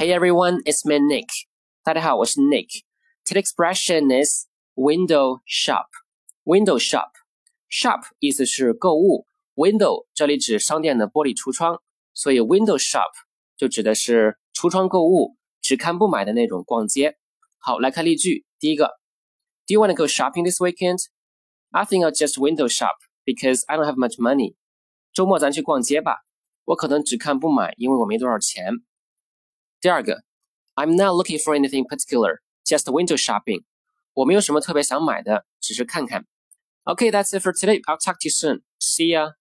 Hey everyone, it's me Nick. 大家好，我是 Nick. Today's expression is window shop. Window shop. Shop 意思是购物，window 这里指商店的玻璃橱窗，所以 window shop 就指的是橱窗购物，只看不买的那种逛街。好，来看例句。第一个，Do you want to go shopping this weekend? I think I'll just window shop because I don't have much money. 周末咱去逛街吧，我可能只看不买，因为我没多少钱。 第二个，I'm not looking for anything particular, just window shopping. 我没有什么特别想买的，只是看看。Okay, that's it for today. I'll talk to you soon. See ya.